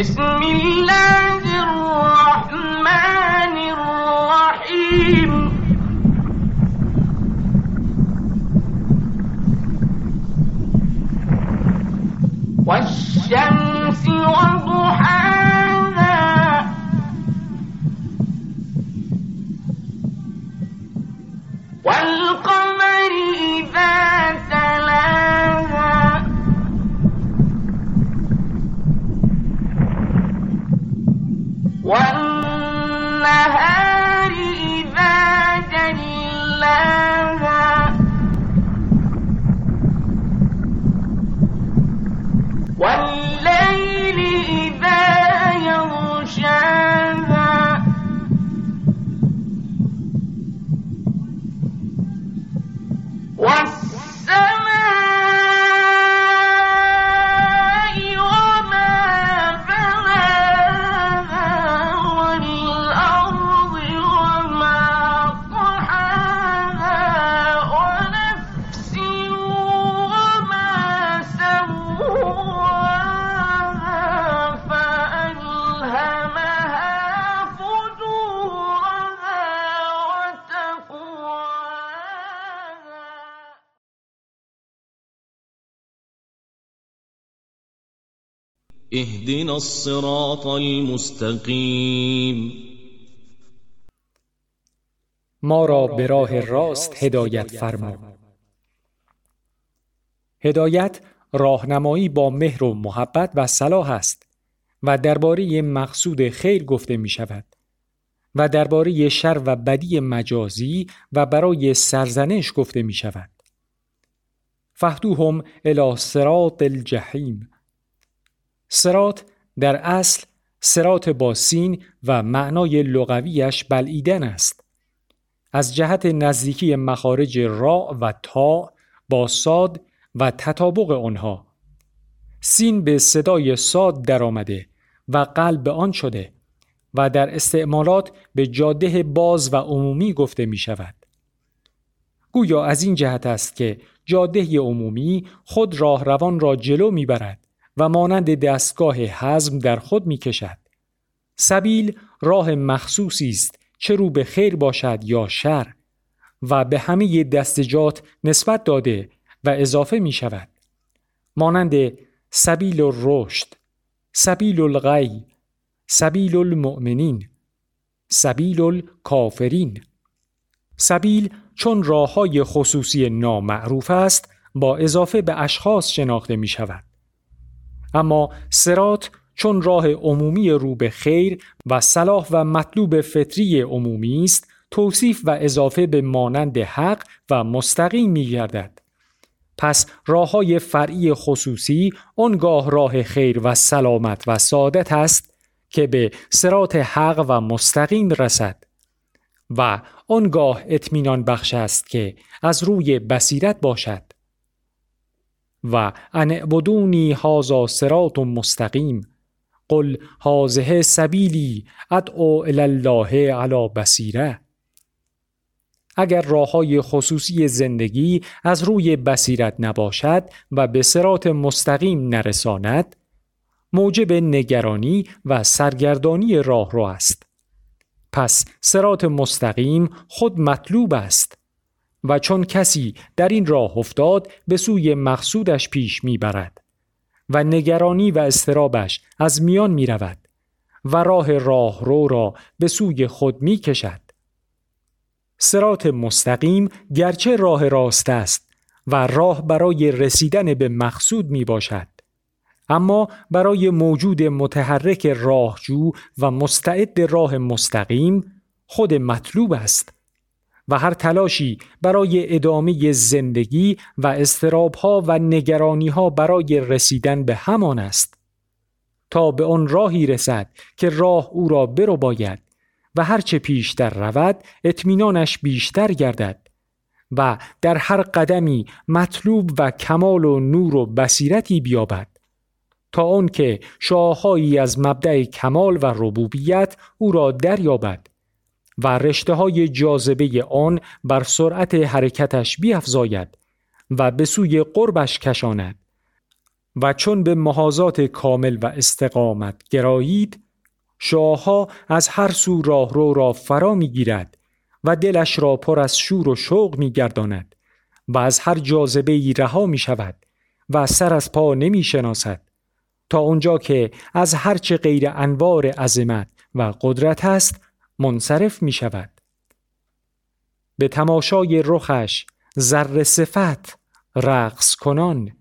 بسم الله الرحمن الرحيم. والشمس وضحاها اهدنا الصراط المستقیم ما را به راه راست هدایت فرما. هدایت راهنمایی با مهر و محبت و صلاح است و درباره مقصود خیر گفته می شود و درباره شر و بدی مجازی و برای سرزنش گفته می شود. فهدوهم الی صراط الجحیم. سرات در اصل سرات با سین و معنای لغویش بلعیدن است از جهت نزدیکی مخارج را و تا با ساد و تطابق آنها سین به صدای ساد درآمده و قلب آن شده و در استعمالات به جاده باز و عمومی گفته می شود. گویا از این جهت است که جاده عمومی خود راه روان را جلو می برد و مانند دستگاه حزم در خود می کشد. سبیل راه مخصوصی است چه رو به خیر باشد یا شر و به همه دستجات نسبت داده و اضافه می شود. مانند سبیل الرشد، سبیل الغی، سبیل المؤمنین، سبیل الکافرین. سبیل چون راه های خصوصی نامعروف است با اضافه به اشخاص شناخته می شود. اما سرات چون راه عمومی رو به خیر و صلاح و مطلوب فطری عمومی است توصیف و اضافه به مانند حق و مستقیم می گردد. پس راه های فرعی خصوصی آنگاه راه خیر و سلامت و سعادت است که به سرات حق و مستقیم رسد و آنگاه اطمینان بخش است که از روی بصیرت باشد و ان اعبدونی هازا سرات مستقیم. قل هازه سبیلی ادعو الله علی بصیره. اگر راه های خصوصی زندگی از روی بصیرت نباشد و به سرات مستقیم نرساند موجب نگرانی و سرگردانی راه رو است. پس سرات مستقیم خود مطلوب است. و چون کسی در این راه افتاد به سوی مقصودش پیش می‌برد و نگرانی و استرابش از میان می رود و راه راه رو را به سوی خود می کشد. سرات مستقیم گرچه راه راست است و راه برای رسیدن به مقصود می باشد. اما برای موجود متحرک راهجو و مستعد راه مستقیم خود مطلوب است و هر تلاشی برای ادامه زندگی و استرابها و نگرانیها برای رسیدن به همان است. تا به آن راهی رسد که راه او را برو باید و هرچه پیشتر رود اطمینانش بیشتر گردد و در هر قدمی مطلوب و کمال و نور و بصیرتی بیابد. تا آنکه شاههایی از مبدع کمال و ربوبیت او را دریابد. و رشته های جاذبه آن بر سرعت حرکتش بیافزاید و به سوی قربش کشاند و چون به محازات کامل و استقامت گرایید شاهها از هر سو راهرو را فرا می‌گیرد و دلش را پر از شور و شوق میگرداند و از هر جاذبه ای رها می شود و سر از پا نمی شناسد تا اونجا که از هرچه غیر انوار عظمت و قدرت است منصرف می شود. به تماشای رخش زر صفت رقص کنان.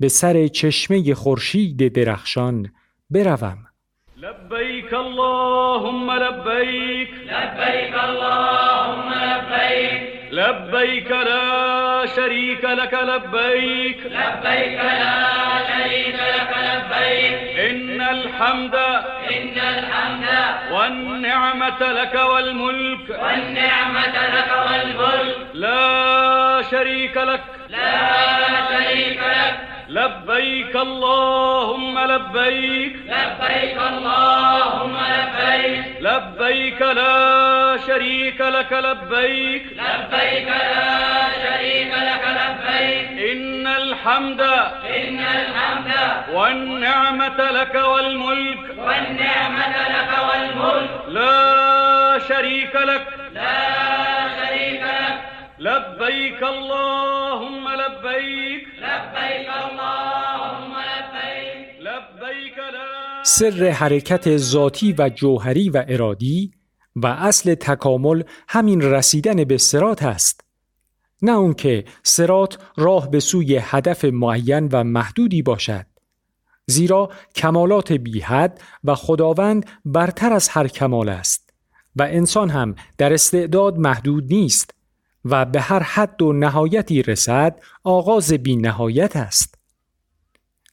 به سر چشمه خورشید درخشان بروم. لبيك اللهم لبيك لبيك اللهم لبيك لبيك لا شريك لك لبيك لبيك لا شريك لك لبيك إن الحمد إن الحمد والنعمة لك والملك والنعمة لك والملك لا شريك لك لا شريك لك لبيك اللهم لبيك لبيك اللهم لبيك لبيك لا شريك لك لبيك لبيك لا شريك لك لبيك الحمد. إن الحمد. والنعمة لك والملك. والنعمة لك والملك. لا شريك لك. لا شريك لك. لبيك اللهم لبيك. لبيك اللهم لبيك. لبيك لا سر حرکت ذاتی و جوهری و ارادی و اصل تکامل همین رسیدن به سرات است. نه اون که سرات راه به سوی هدف معین و محدودی باشد زیرا کمالات بیحد و خداوند برتر از هر کمال است و انسان هم در استعداد محدود نیست و به هر حد و نهایتی رسد آغاز بی نهایت است.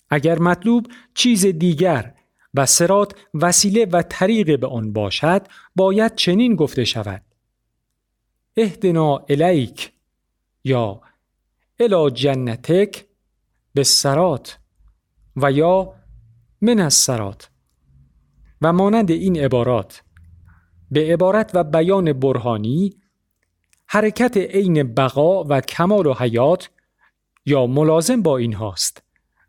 اگر مطلوب چیز دیگر و سرات وسیله و طریق به آن باشد باید چنین گفته شود اهدنا الیک یا الا جنتک به سرات و یا من از سرات و مانند این عبارات به عبارت و بیان برهانی حرکت عین بقا و کمال و حیات یا ملازم با اینهاست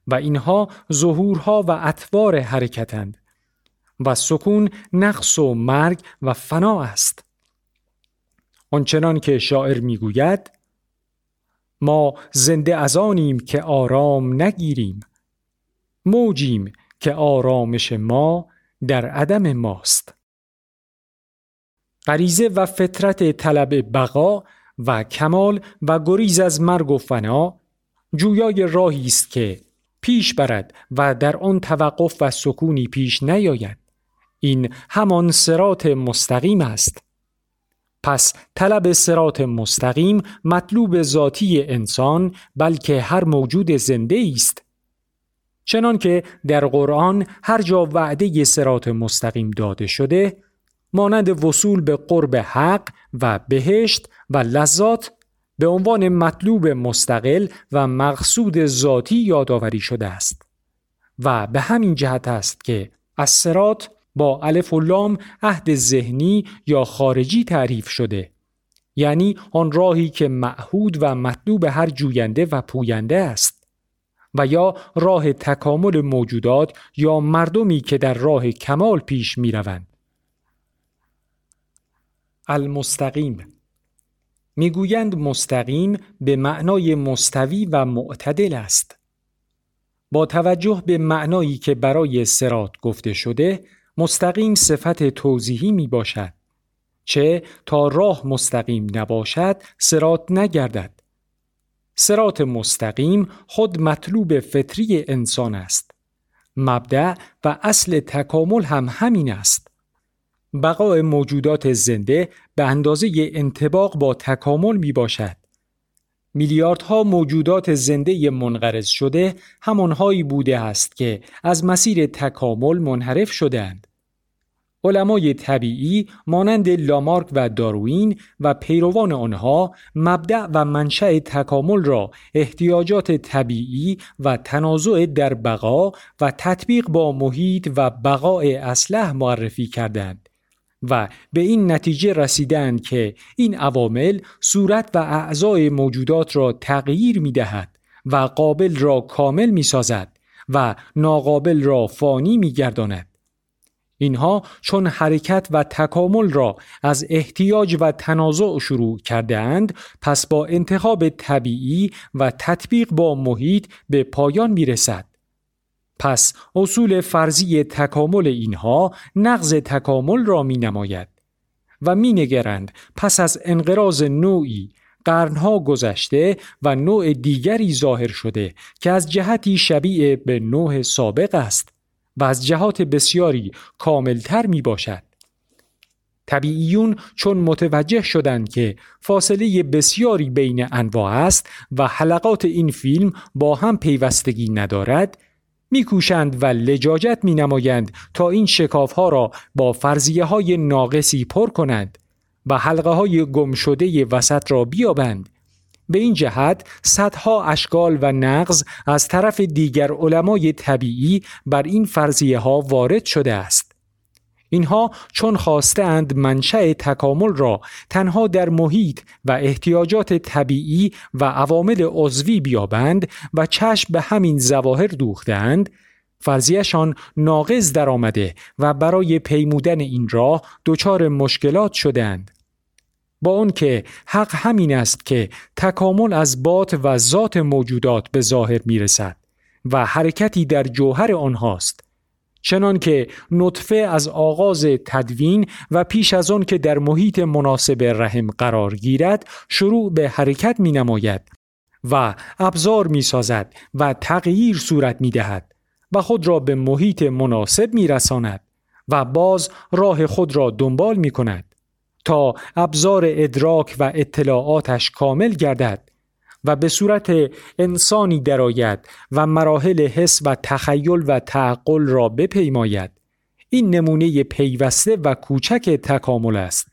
و اینها ظهورها و اطوار حرکتند و سکون نقص و مرگ و فنا است. آنچنان که شاعر می‌گوید ما زنده از آنیم که آرام نگیریم. موجیم که آرامش ما در عدم ماست. غریزه و فطرت طلب بقا و کمال و گریز از مرگ و فنا جویای راهی است که پیش برد و در آن توقف و سکونی پیش نیاید. این همان سرات مستقیم است. پس طلب سرات مستقیم مطلوب ذاتی انسان بلکه هر موجود زنده است. چنان که در قرآن هر جا وعده سرات مستقیم داده شده مانند وصول به قرب حق و بهشت و لذات به عنوان مطلوب مستقل و مقصود ذاتی یادآوری شده است. و به همین جهت است که از سرات با الف و لام عهد ذهنی یا خارجی تعریف شده یعنی آن راهی که معهود و مطلوب هر جوینده و پوینده است و یا راه تکامل موجودات یا مردمی که در راه کمال پیش می روند. المستقیم می‌گویند مستقیم به معنای مستوی و معتدل است. با توجه به معنایی که برای سرات گفته شده، مستقیم صفت توضیحی می باشد. چه تا راه مستقیم نباشد سرات نگردد. سرات مستقیم خود مطلوب فطری انسان است. مبدع و اصل تکامل هم همین است. بقای موجودات زنده به اندازه انتباق با تکامل می باشد. میلیاردها موجودات زنده منقرض شده همانهایی بوده است که از مسیر تکامل منحرف شدهاند. علمای طبیعی مانند لامارک و داروین و پیروان آنها مبدع و منشأ تکامل را احتیاجات طبیعی و تنازع در بقا و تطبیق با محیط و بقای اسلح معرفی کردند. و به این نتیجه رسیدند که این عوامل صورت و اعضای موجودات را تغییر می دهد و قابل را کامل می سازد و ناقابل را فانی می گرداند. اینها چون حرکت و تکامل را از احتیاج و تنازع شروع کرده اند پس با انتخاب طبیعی و تطبیق با محیط به پایان می رسد. پس اصول فرضی تکامل اینها نقض تکامل را می نماید و می نگرند پس از انقراض نوعی قرنها گذشته و نوع دیگری ظاهر شده که از جهتی شبیه به نوع سابق است و از جهات بسیاری کاملتر می باشد. طبیعیون چون متوجه شدند که فاصله بسیاری بین انواع است و حلقات این فیلم با هم پیوستگی ندارد میکوشند و لجاجت می نمایند تا این شکاف ها را با فرضیه های ناقصی پر کنند و حلقه های گم شده وسط را بیابند به این جهت صدها اشکال و نقض از طرف دیگر علمای طبیعی بر این فرضیه ها وارد شده است. اینها چون خواستند منشأ تکامل را تنها در محیط و احتیاجات طبیعی و عوامل عضوی بیابند و چشم به همین ظواهر دوختند فرضیشان ناقض درآمده و برای پیمودن این راه دچار مشکلات شدند. با که حق همین است که تکامل از بات و ذات موجودات به ظاهر می رسد و حرکتی در جوهر آنهاست چنان که نطفه از آغاز تدوین و پیش از آن که در محیط مناسب رحم قرار گیرد شروع به حرکت می نماید و ابزار می سازد و تغییر صورت می دهد و خود را به محیط مناسب می رساند و باز راه خود را دنبال می کند تا ابزار ادراک و اطلاعاتش کامل گردد. و به صورت انسانی درآید و مراحل حس و تخیل و تعقل را بپیماید. این نمونه پیوسته و کوچک تکامل است.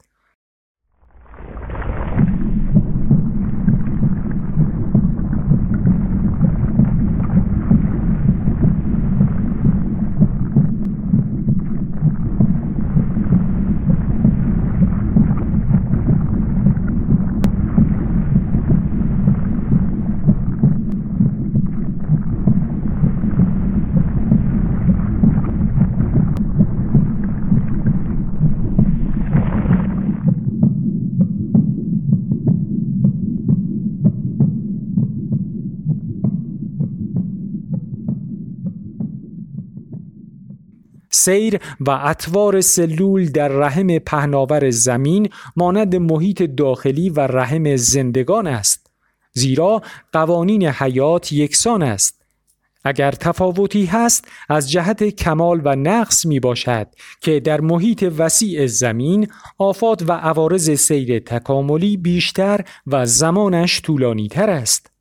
سیر و اطوار سلول در رحم پهناور زمین مانند محیط داخلی و رحم زندگان است زیرا قوانین حیات یکسان است. اگر تفاوتی هست از جهت کمال و نقص می باشد که در محیط وسیع زمین آفات و عوارض سیر تکاملی بیشتر و زمانش طولانی تر است.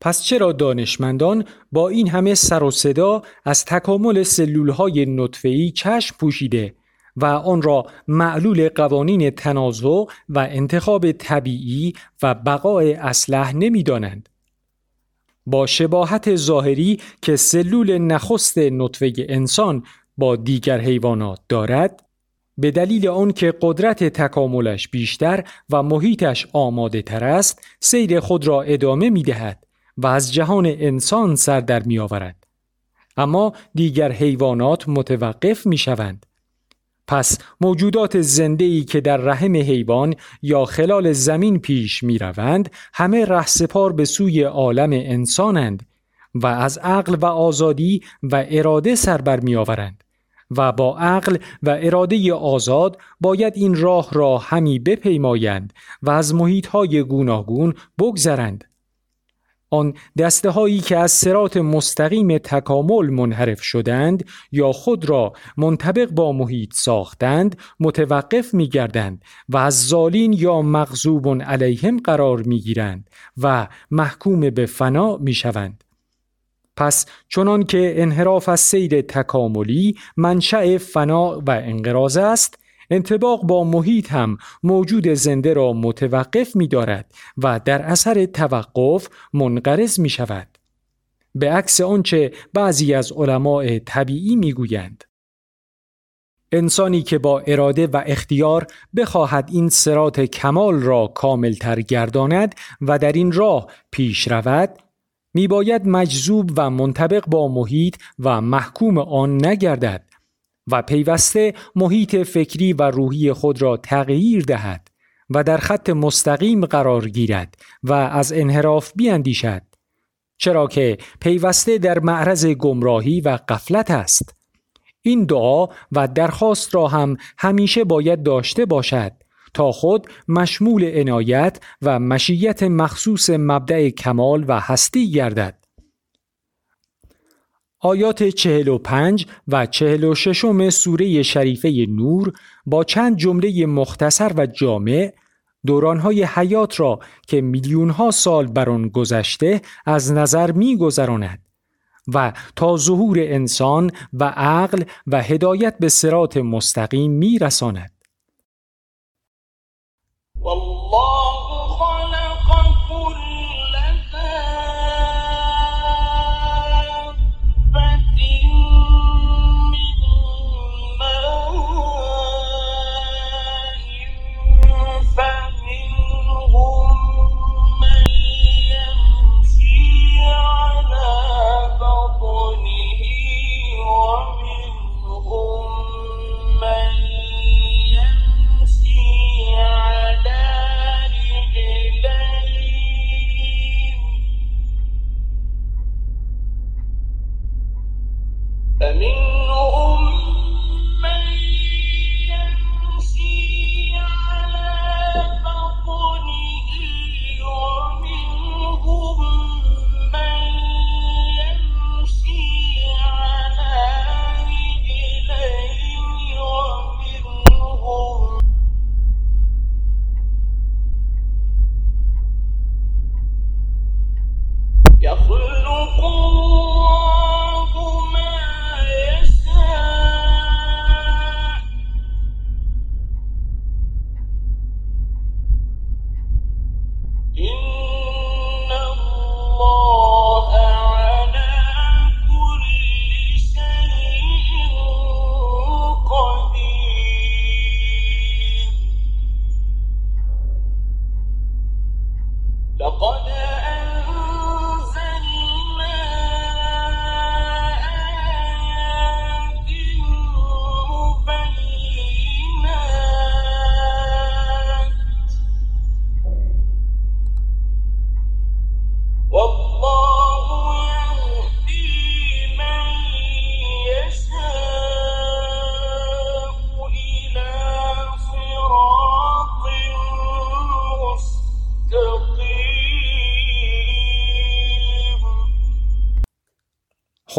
پس چرا دانشمندان با این همه سر و صدا از تکامل سلولهای نطفه‌ای چشم پوشیده و آن را معلول قوانین تنازع و انتخاب طبیعی و بقای اسلح نمی‌دانند. با شباهت ظاهری که سلول نخست نطفه انسان با دیگر حیوانات دارد به دلیل آنکه قدرت تکاملش بیشتر و محیطش آماده تر است سیر خود را ادامه می دهد و از جهان انسان سر در می آورد. اما دیگر حیوانات متوقف می شوند. پس موجودات زنده ای که در رحم حیوان یا خلال زمین پیش می روند همه رهسپار به سوی عالم انسانند و از عقل و آزادی و اراده سر بر می آورند و با عقل و اراده آزاد باید این راه را همی بپیمایند و از محیط های گوناگون بگذرند آن دسته هایی که از سرات مستقیم تکامل منحرف شدند یا خود را منطبق با محیط ساختند متوقف می گردند و از زالین یا مغزوب علیهم قرار می گیرند و محکوم به فنا می شوند. پس چنان که انحراف از سیر تکاملی منشأ فنا و انقراض است انتباق با محیط هم موجود زنده را متوقف می دارد و در اثر توقف منقرض می شود. به عکس آنچه بعضی از علماء طبیعی می گویند. انسانی که با اراده و اختیار بخواهد این سرات کمال را کاملتر گرداند و در این راه پیش رود می باید مجذوب و منطبق با محیط و محکوم آن نگردد و پیوسته محیط فکری و روحی خود را تغییر دهد و در خط مستقیم قرار گیرد و از انحراف بیاندیشد چرا که پیوسته در معرض گمراهی و قفلت است. این دعا و درخواست را هم همیشه باید داشته باشد تا خود مشمول عنایت و مشیت مخصوص مبدع کمال و هستی گردد. آیات 45 و 46 سوره شریفه نور با چند جمله مختصر و جامع دورانهای حیات را که میلیونها سال بر آن گذشته از نظر میگذراند و تا ظهور انسان و عقل و هدایت به سرات مستقیم میرساند.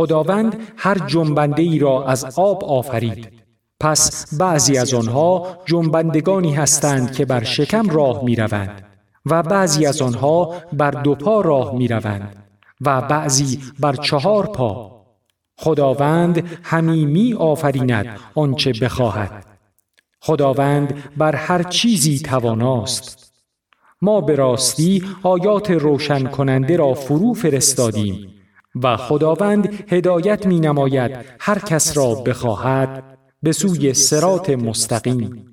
خداوند هر جنبنده ای را از آب آفرید. پس بعضی از آنها جنبندگانی هستند که بر شکم راه می روند و بعضی از آنها بر دو پا راه می روند و بعضی بر چهار پا. خداوند همی می آفریند آنچه بخواهد. خداوند بر هر چیزی تواناست. ما به راستی آیات روشن کننده را فرو فرستادیم. و خداوند هدایت می نماید هر کس را بخواهد به سوی سرات مستقیم.